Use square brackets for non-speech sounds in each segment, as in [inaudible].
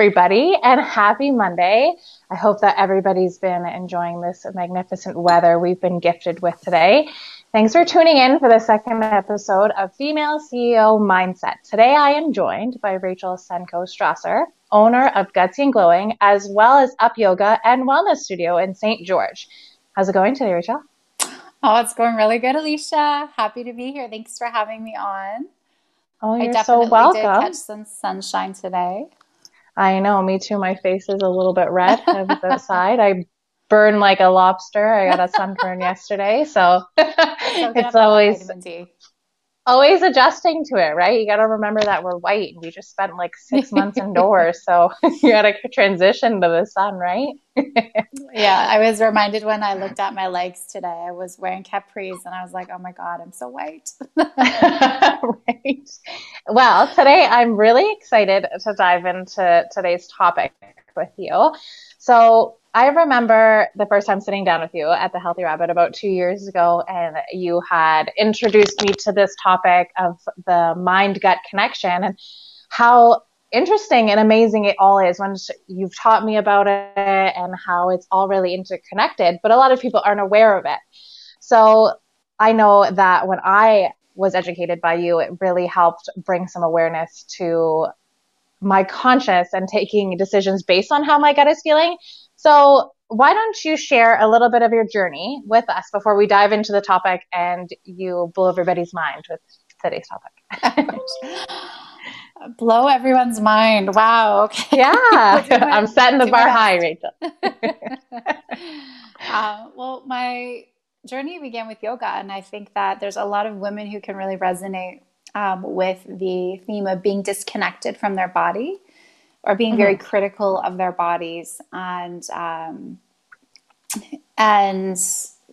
everybody, and happy Monday. I hope that everybody's been enjoying this magnificent weather we've been gifted with today. Thanks for tuning in for the second episode of Female CEO Mindset. Today I am joined by Rachel Senko Strasser, owner of Gutsy and Glowing, as well as Up Yoga and Wellness Studio in St. George. How's it going today, Rachel? Oh, it's going really good, Alicia. Happy to be here. Thanks for having me on. Oh, you're I definitely so welcome. did catch some sunshine today. I know, me too. My face is a little bit red. I was outside. I burn like a lobster. I got a sunburn yesterday, so, [laughs] so [laughs] it's always always adjusting to it, right? You got to remember that we're white and we just spent like six [laughs] months indoors. So [laughs] you got to transition to the sun, right? [laughs] yeah. I was reminded when I looked at my legs today, I was wearing capris and I was like, oh my God, I'm so white. right. Well, today I'm really excited to dive into today's topic with you. So I remember the first time sitting down with you at the Healthy Rabbit about two years ago, and you had introduced me to this topic of the mind gut connection and how interesting and amazing it all is when you've taught me about it and how it's all really interconnected, but a lot of people aren't aware of it. So I know that when I was educated by you, it really helped bring some awareness to my conscious and taking decisions based on how my gut is feeling so why don't you share a little bit of your journey with us before we dive into the topic and you blow everybody's mind with today's topic? [laughs] blow everyone's mind. Wow. Okay. Yeah. [laughs] [laughs] I'm setting the bar high, Rachel. uh, well, my journey began with yoga, and I think that there's a lot of women who can really resonate um, with the theme of being disconnected from their body or being mm-hmm. very critical of their bodies. And um, and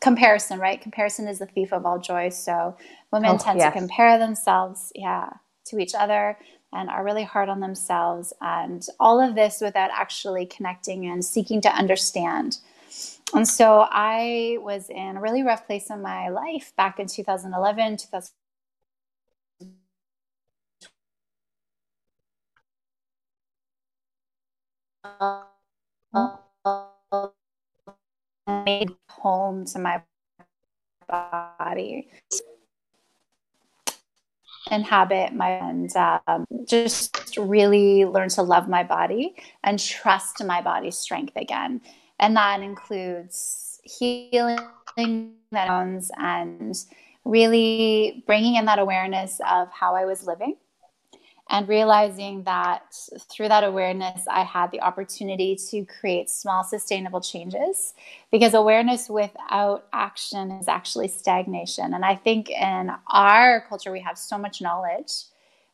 comparison right? Comparison is the thief of all joy. So women oh, tend yes. to compare themselves yeah to each other and are really hard on themselves. And all of this without actually connecting and seeking to understand. And so i was in a really rough place in my life back in 2011 2000 made home to my body. Inhabit my and um, just really learn to love my body and trust my body's strength again. And that includes healing that and really bringing in that awareness of how i was living and realizing that through that awareness, I had the opportunity to create small, sustainable changes because awareness without action is actually stagnation. And I think in our culture, we have so much knowledge,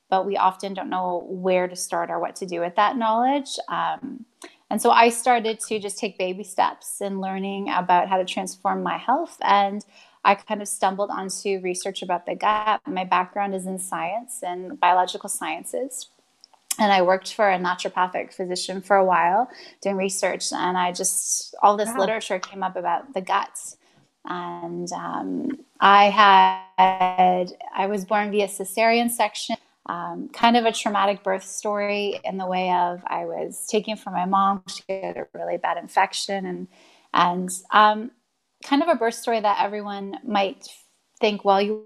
but we often don't know where to start or what to do with that knowledge. Um, and so I started to just take baby steps in learning about how to transform my health. And I kind of stumbled onto research about the gut. My background is in science and biological sciences. And I worked for a naturopathic physician for a while doing research. And I just, all this wow. literature came up about the guts. And um, I had, I was born via cesarean section. Um, kind of a traumatic birth story in the way of I was taken from my mom. She had a really bad infection, and and um, kind of a birth story that everyone might think, well, you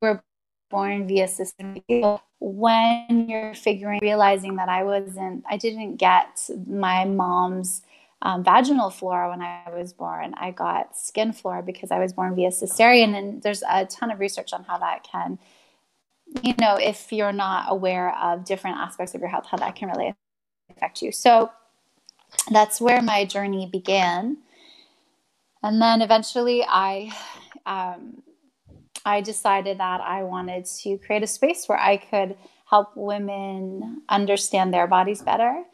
were born via C-section. When you're figuring, realizing that I wasn't, I didn't get my mom's um, vaginal flora when I was born. I got skin flora because I was born via cesarean, and there's a ton of research on how that can, you know, if you're not aware of different aspects of your health, how that can really affect you. So that's where my journey began. And then eventually I, um, I decided that I wanted to create a space where I could help women understand their bodies better.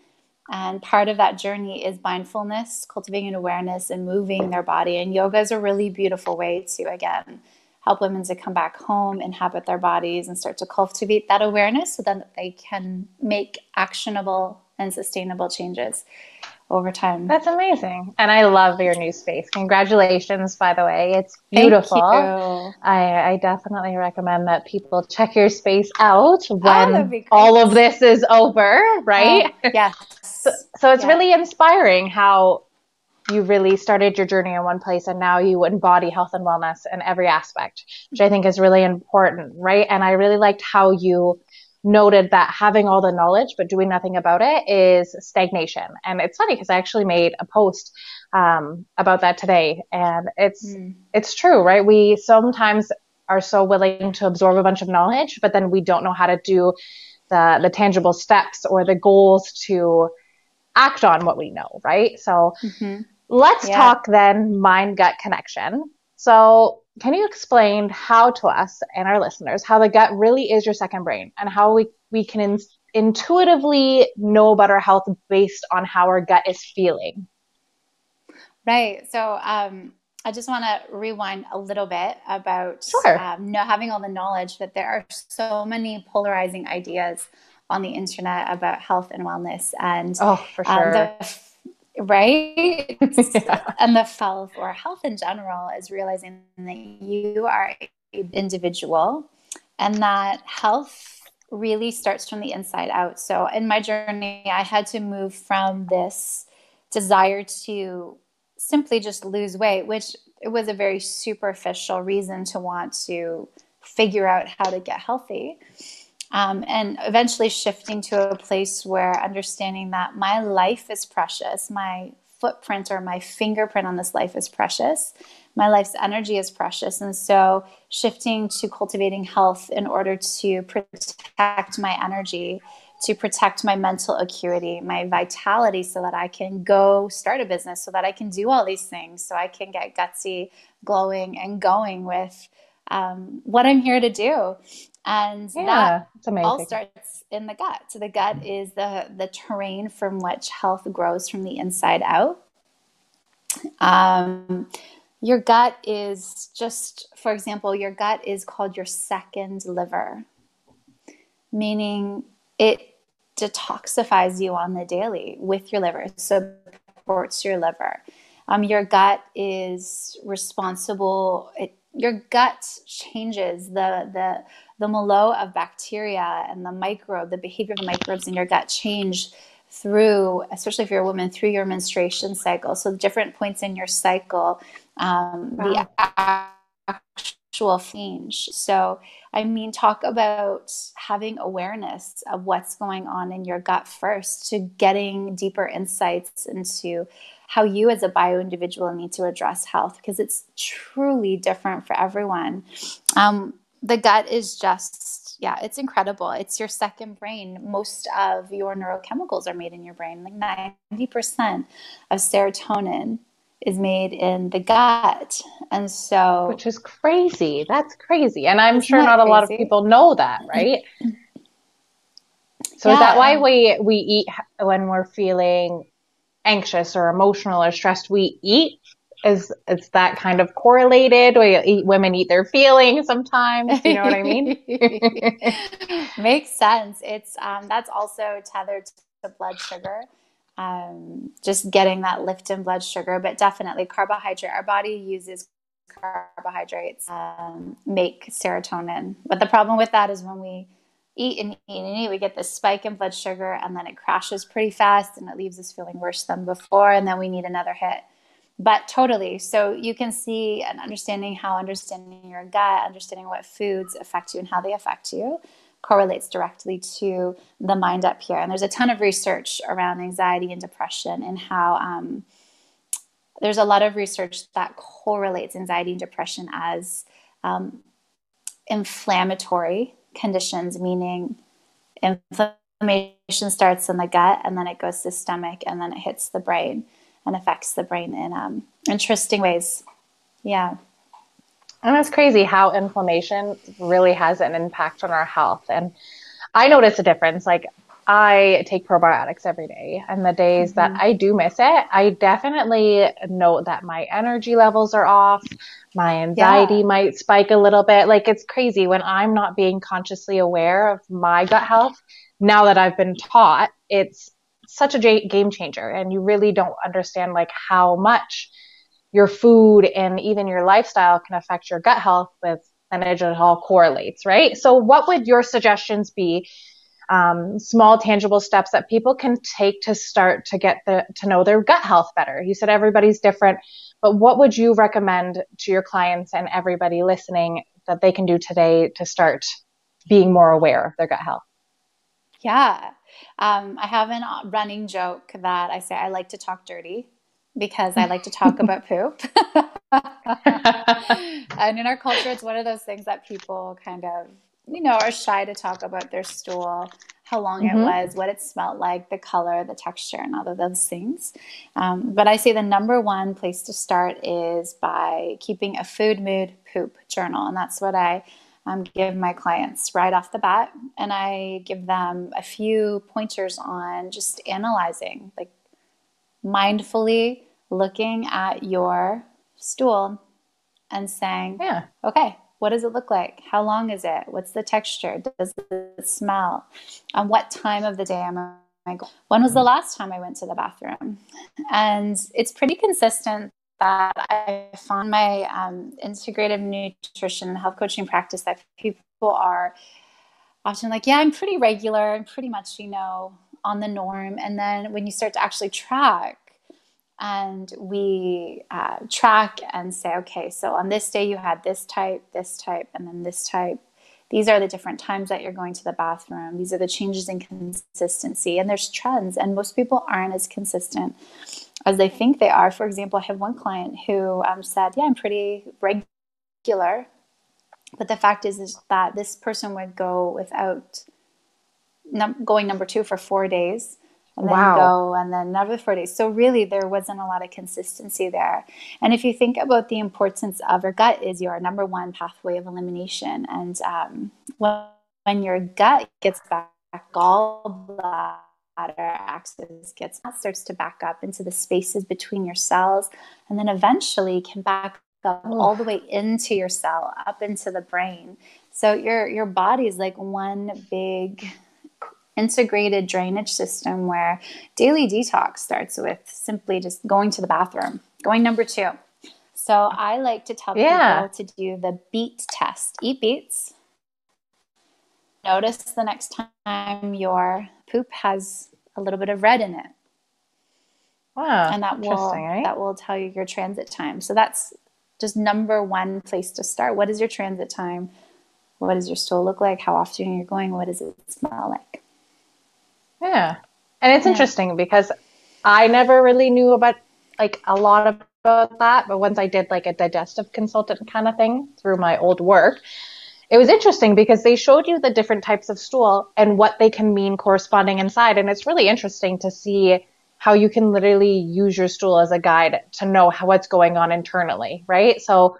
And part of that journey is mindfulness, cultivating an awareness, and moving their body. And yoga is a really beautiful way to, again, help women to come back home, inhabit their bodies, and start to cultivate that awareness so then that they can make actionable and sustainable changes. Over time. That's amazing. And I love your new space. Congratulations, by the way. It's beautiful. I, I, definitely recommend that people check your space out oh, when oh, all of this is over, right? Oh, yes. [laughs] so, so, it's really inspiring how you really started your journey in one place and now you embody health and wellness in every aspect, which I think is really important, right? And I really liked how you noted that having all the knowledge but doing nothing about it is stagnation. And it's funny because I actually made a post um, about that today, and it's mm. it's true, right? We sometimes are so willing to absorb a bunch of knowledge, but then we don't know how to do the the tangible steps or the goals to act on what we know, right? So mm-hmm. let's yeah. talk then mind gut connection. So can you explain how to us and our listeners how the gut really is your second brain and how we, we can in, intuitively know about our health based on how our gut is feeling? Right. So, um, I just want to rewind a little bit about sure. um, not having all the knowledge, that there are so many polarizing ideas on the internet about health and wellness, and oh, for sure. Um, the right? [laughs] yeah. And the health or health in general is realizing that you are an individual and that health really starts from the inside out. So in my journey, I had to move from this desire to simply just lose weight, which it was a very superficial reason to want to figure out how to get healthy um, and eventually shifting to a place where understanding that my life is precious, my footprint or my fingerprint on this life is precious, my life's energy is precious. And so shifting to cultivating health in order to protect my energy, to protect my mental acuity, my vitality, so that I can go start a business, so that I can do all these things, so I can get gutsy, glowing, and going with um, what I'm here to do. And yeah, that all starts in the gut. So the gut is the the terrain from which health grows from the inside out. Um, your gut is just, for example, your gut is called your second liver, meaning it detoxifies you on the daily with your liver, It supports your liver. Um, your gut is responsible. It, your gut changes the the the milieu of bacteria and the microbe, the behavior of the microbes in your gut change through, especially if you're a woman, through your menstruation cycle. So different points in your cycle, um, wow. the actual change. So, I mean, talk about having awareness of what's going on in your gut first to getting deeper insights into how you as a bio individual need to address health because it's truly different for everyone. Um, the gut is just yeah it's incredible. It's your second brain. Most of your neurochemicals are made in your brain. Like 90% of serotonin is made in the gut. And so which is crazy. That's crazy. And i'm sure not crazy? a lot of people know that right? [laughs] So yeah, is that why we we eat when we're feeling anxious or emotional or stressed we eat is is that kind of correlated? We eat, women eat their feelings sometimes. You know what I mean? [laughs] Makes sense. It's um, that's also tethered to blood sugar. Um, just getting that lift in blood sugar, but definitely carbohydrate. Our body uses carbohydrates um, make serotonin. But the problem with that is when we eat and eat and eat, we get this spike in blood sugar and then it crashes pretty fast and it leaves us feeling worse than before. And then we need another hit. But totally. So you can see and understanding how understanding your gut understanding what foods affect you and how they affect you correlates directly to the mind up here. And there's a ton of research around anxiety and depression and how um, there's a lot of research that correlates anxiety and depression as um, inflammatory conditions meaning inflammation starts in the gut and then it goes systemic and then it hits the brain and affects the brain in um, interesting ways. Yeah. And it's crazy how inflammation really has an impact on our health. And I notice a difference. Like I take probiotics every day, and the days mm-hmm. that I do miss it, I definitely note that my energy levels are off. My anxiety yeah. might spike a little bit. Like it's crazy when I'm not being consciously aware of my gut health. Now that I've been taught, it's such a game changer and you really don't understand like how much your food and even your lifestyle can affect your gut health with and it all correlates, right? So what would your suggestions be? Um, small tangible steps that people can take to start to get the, to know their gut health better. You said everybody's different, but what would you recommend to your clients and everybody listening that they can do today to start being more aware of their gut health? Yeah. Um, I have a running joke that I say I like to talk dirty because I like to talk [laughs] about poop. [laughs] and in our culture, it's one of those things that people kind of, you know, are shy to talk about their stool, how long mm-hmm. it was, what it smelled like, the color, the texture, and all of those things. Um, but I say the number one place to start is by keeping a food, mood, poop journal. And that's what I um, give my clients right off the bat. And I give them a few pointers on just analyzing, like mindfully looking at your stool and saying, yeah. okay, what does it look like? How long is it? What's the texture? Does it smell? And what time of the day am I going? When was the last time I went to the bathroom? And it's pretty consistent that I found my um, integrative nutrition and health coaching practice that people are often like, yeah, I'm pretty regular. I'm pretty much, you know, on the norm. And then when you start to actually track, and we uh, track and say, okay, so on this day you had this type, this type, and then this type. These are the different times that you're going to the bathroom. These are the changes in consistency. And there's trends, and most people aren't as consistent as they think they are. For example, I have one client who um, said, Yeah, I'm pretty regular. But the fact is, is that this person would go without num- going number two for four days and then wow. go and then another four days. So really there wasn't a lot of consistency there. And if you think about the importance of your gut is your number one pathway of elimination. And um, when, when your gut gets back, gallbladder axis gets that starts to back up into the spaces between your cells and then eventually can back up all the way into your cell, up into the brain. So your your body is like one big integrated drainage system where daily detox starts with simply just going to the bathroom. Going number two. So I like to tell yeah. people to do the beet test. Eat beets. Notice the next time your poop has a little bit of red in it. Wow. And that will right? that will tell you your transit time. So that's just number one place to start. What is your transit time? What does your stool look like? How often you're going? What does it smell like? Yeah. And it's yeah. interesting because I never really knew about like a lot about that, but once I did like a digestive consultant kind of thing through my old work, it was interesting because they showed you the different types of stool and what they can mean corresponding inside. And it's really interesting to see how you can literally use your stool as a guide to know how what's going on internally, right? So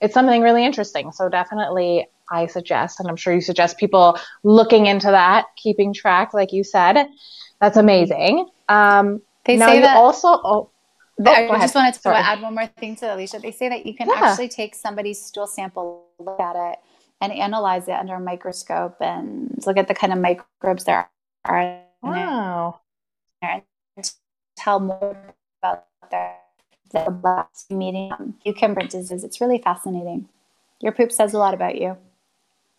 it's something really interesting. So definitely I suggest, and I'm sure you suggest people looking into that, keeping track, like you said. That's amazing. Um, they say that also. Oh, oh I just wanted to Sorry. add one more thing to Alicia. They say that you can yeah. actually take somebody's stool sample, look at it, and analyze it under a microscope and look at the kind of microbes there are. Wow. And tell more about their the medium cucumber disease. It's really fascinating. Your poop says a lot about you.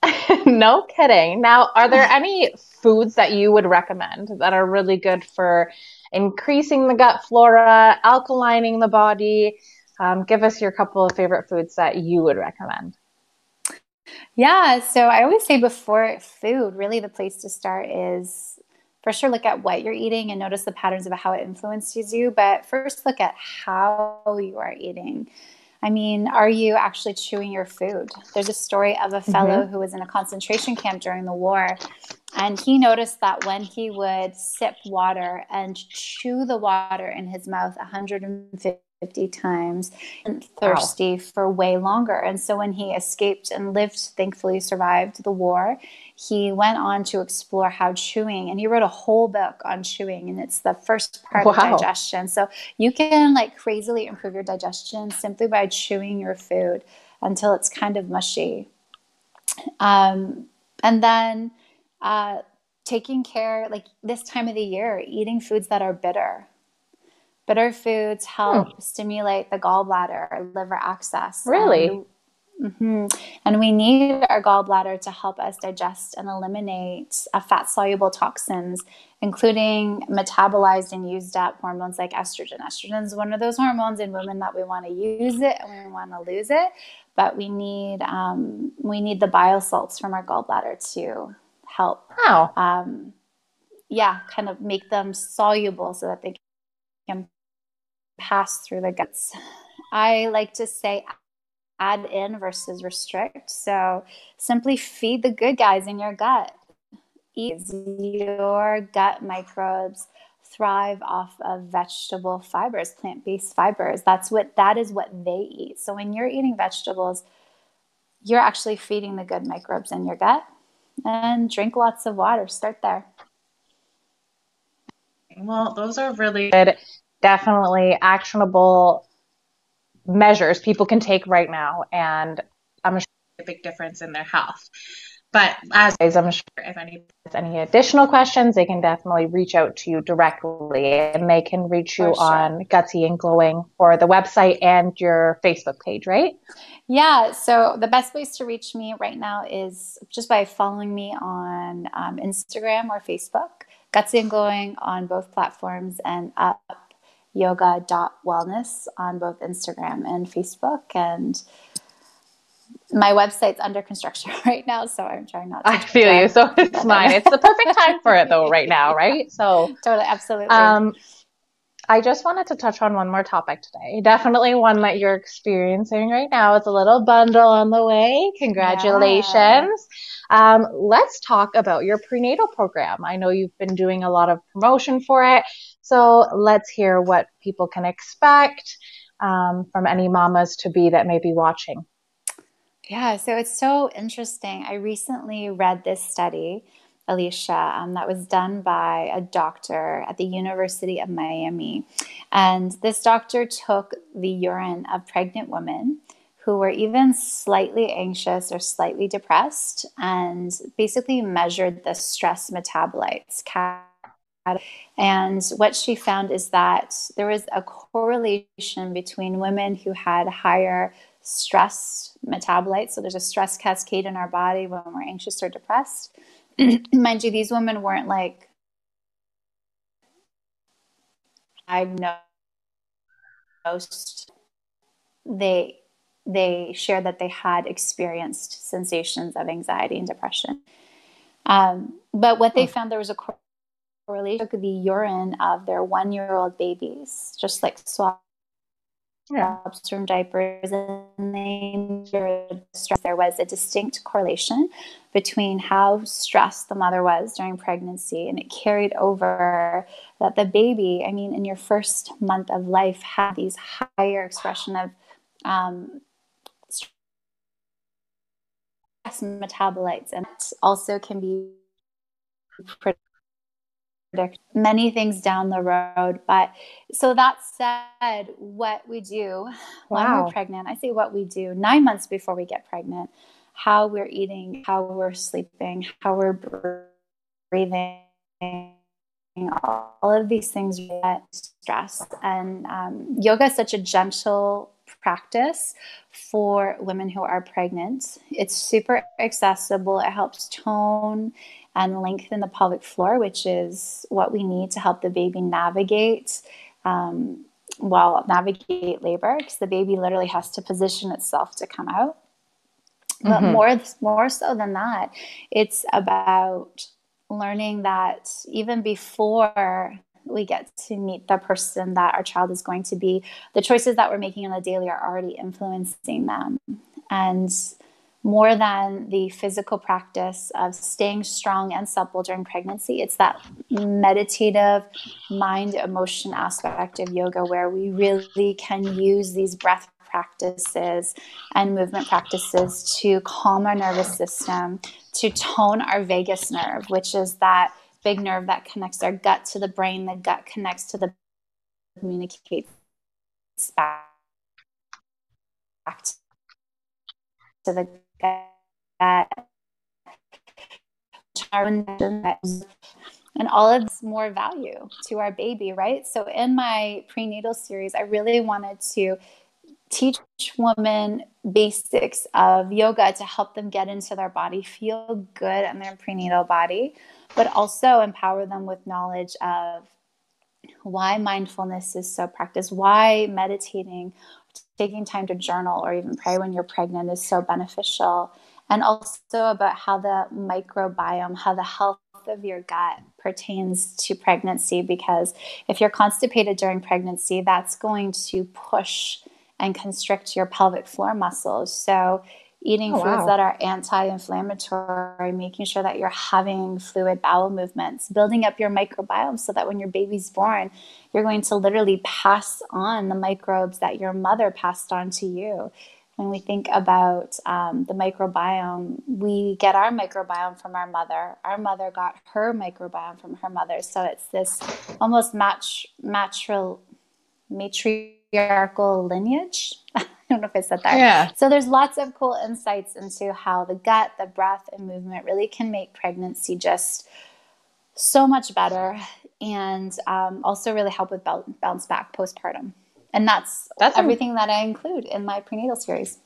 [laughs] no kidding. Now, are there [laughs] any foods that you would recommend that are really good for increasing the gut flora, alkalining the body? Um, give us your couple of favorite foods that you would recommend. Yeah, so I always say before food, really the place to start is for sure look at what you're eating and notice the patterns of how it influences you, but first look at how you are eating. I mean, are you actually chewing your food? There's a story of a fellow mm-hmm. who was in a concentration camp during the war, and he noticed that when he would sip water and chew the water in his mouth 150 50 times and thirsty wow. for way longer. And so when he escaped and lived, thankfully survived the war, he went on to explore how chewing and he wrote a whole book on chewing and it's the first part wow. of digestion. So you can like crazily improve your digestion simply by chewing your food until it's kind of mushy. Um, and then uh, taking care, like this time of the year, eating foods that are bitter. Bitter foods help hmm. stimulate the gallbladder, or liver axis. Really? Mm-hmm. And we need our gallbladder to help us digest and eliminate uh, fat soluble toxins, including metabolized and used up hormones like estrogen. Estrogen is one of those hormones in women that we want to use it and we want to lose it, but we need um, we need the bile salts from our gallbladder to help. Wow. Um, yeah, kind of make them soluble so that they can pass through the guts. I like to say add in versus restrict. So simply feed the good guys in your gut. Eat your gut microbes thrive off of vegetable fibers, plant-based fibers. That's what that is what they eat. So when you're eating vegetables, you're actually feeding the good microbes in your gut. And drink lots of water. Start there. Well, those are really good, definitely actionable measures people can take right now, and I'm sure a big difference in their health. But as always, I'm sure if any has any additional questions, they can definitely reach out to you directly, and they can reach you sure. on Gutsy and Glowing or the website and your Facebook page, right? Yeah. So the best place to reach me right now is just by following me on um, Instagram or Facebook. Gutsy and Glowing on both platforms, and up yoga.wellness on both Instagram and Facebook. And my website's under construction [laughs] right now, so I'm trying not to. I feel you. So it's mine. It's the perfect time for it, though, right now, right? So [laughs] totally, absolutely. Um, I just wanted to touch on one more topic today. Definitely one that you're experiencing right now. It's a little bundle on the way. Congratulations. Yeah. Um, let's talk about your prenatal program. I know you've been doing a lot of promotion for it. So let's hear what people can expect um, from any mamas to be that may be watching. Yeah, so it's so interesting. I recently read this study, Alicia, um, that was done by a doctor at the University of Miami. And this doctor took the urine of pregnant women who were even slightly anxious or slightly depressed and basically measured the stress metabolites and what she found is that there was a correlation between women who had higher stress metabolites. So there's a stress cascade in our body when we're anxious or depressed. [clears throat] Mind you, these women weren't like diagnosed. They they shared that they had experienced sensations of anxiety and depression. Um, but what they found there was a correlation took the urine of their one year old babies, just like swabs yeah. from diapers, and they there was a distinct correlation between how stressed the mother was during pregnancy, and it carried over that the baby, I mean, in your first month of life, had these higher expression of um, stress metabolites, and also can be predict many things down the road. But so that said, what we do when we're pregnant, I say what we do nine months before we get pregnant, how we're eating, how we're sleeping, how we're breathing. All of these things get stress, and um, yoga is such a gentle practice for women who are pregnant. It's super accessible. It helps tone and lengthen the pelvic floor, which is what we need to help the baby navigate. Um, well, navigate labor because the baby literally has to position itself to come out. But mm-hmm. more, more so than that, it's about learning that even before we get to meet the person that our child is going to be, the choices that we're making on the daily are already influencing them. And more than the physical practice of staying strong and supple during pregnancy. It's that meditative mind emotion aspect of yoga where we really can use these breath practices and movement practices to calm our nervous system, to tone our vagus nerve, which is that big nerve that connects our gut to the brain. The gut connects to the communicates back to the that and all of this more value to our baby, right? So in my prenatal series, I really wanted to teach women basics of yoga to help them get into their body, feel good in their prenatal body, but also empower them with knowledge of why mindfulness is so practiced, why meditating, taking time to journal, or even pray when you're pregnant is so beneficial, and also about how the microbiome, how the health of your gut pertains to pregnancy. Because if you're constipated during pregnancy, that's going to push and constrict your pelvic floor muscles. So, eating oh, foods wow. that are anti-inflammatory making sure that you're having fluid bowel movements building up your microbiome so that when your baby's born you're going to literally pass on the microbes that your mother passed on to you. When we think about um, the microbiome we get our microbiome from our mother. Our mother got her microbiome from her mother. So it's this almost match matral matriarchal lineage [laughs] don't know if I said that. Yeah. So there's lots of cool insights into how the gut, the breath, and movement really can make pregnancy just so much better, and um, also really help with bounce back postpartum. And that's that's everything a- that I include in my prenatal series.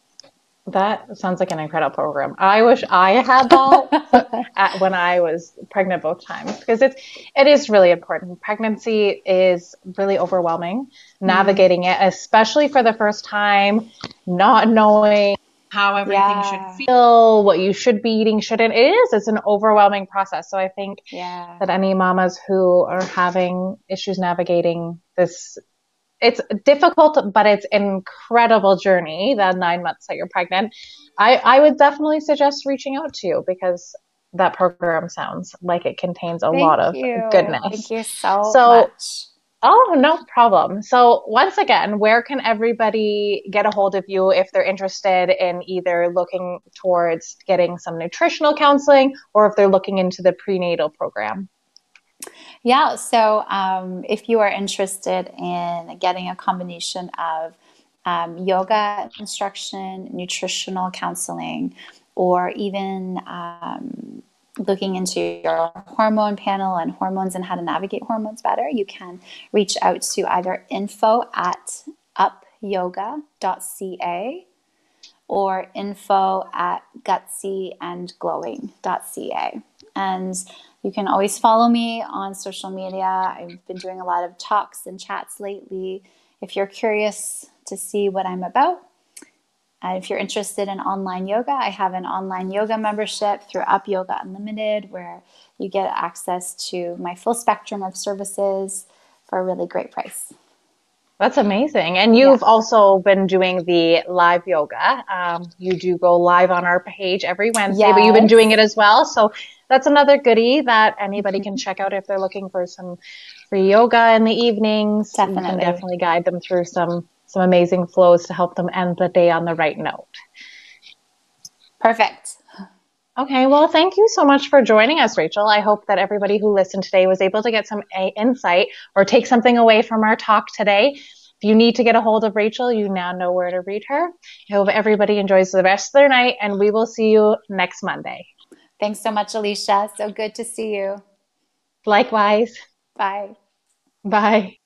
That sounds like an incredible program. I wish I had that [laughs] at, when I was pregnant both times because it's it is really important. Pregnancy is really overwhelming. Mm-hmm. Navigating it, especially for the first time, not knowing how everything yeah. should feel, what you should be eating, shouldn't. It is. It's an overwhelming process. So I think yeah. that any mamas who are having issues navigating this it's difficult, but it's an incredible journey. The nine months that you're pregnant, I I would definitely suggest reaching out to you because that program sounds like it contains a Thank lot of you. goodness. Thank you so, so much. Oh, no problem. So, once again, where can everybody get a hold of you if they're interested in either looking towards getting some nutritional counseling or if they're looking into the prenatal program? Yeah, so um, if you are interested in getting a combination of um, yoga instruction, nutritional counseling, or even um, looking into your hormone panel and hormones and how to navigate hormones better, you can reach out to either info at upyoga.ca or info at gutsyandglowing.ca. And you can always follow me on social media. I've been doing a lot of talks and chats lately. If you're curious to see what I'm about, and if you're interested in online yoga, I have an online yoga membership through Up Yoga Unlimited where you get access to my full spectrum of services for a really great price. That's amazing. And you've yeah. also been doing the live yoga. Um, you do go live on our page every Wednesday, yes. but you've been doing it as well. So that's another goodie that anybody can check out if they're looking for some free yoga in the evenings. Definitely. You can definitely guide them through some some amazing flows to help them end the day on the right note. Perfect. Okay, well, thank you so much for joining us, Rachel. I hope that everybody who listened today was able to get some eh, insight or take something away from our talk today. If you need to get a hold of Rachel, you now know where to read her. I hope everybody enjoys the rest of their night, and we will see you next Monday. Thanks so much, Alicia. So good to see you. Likewise. Bye. Bye.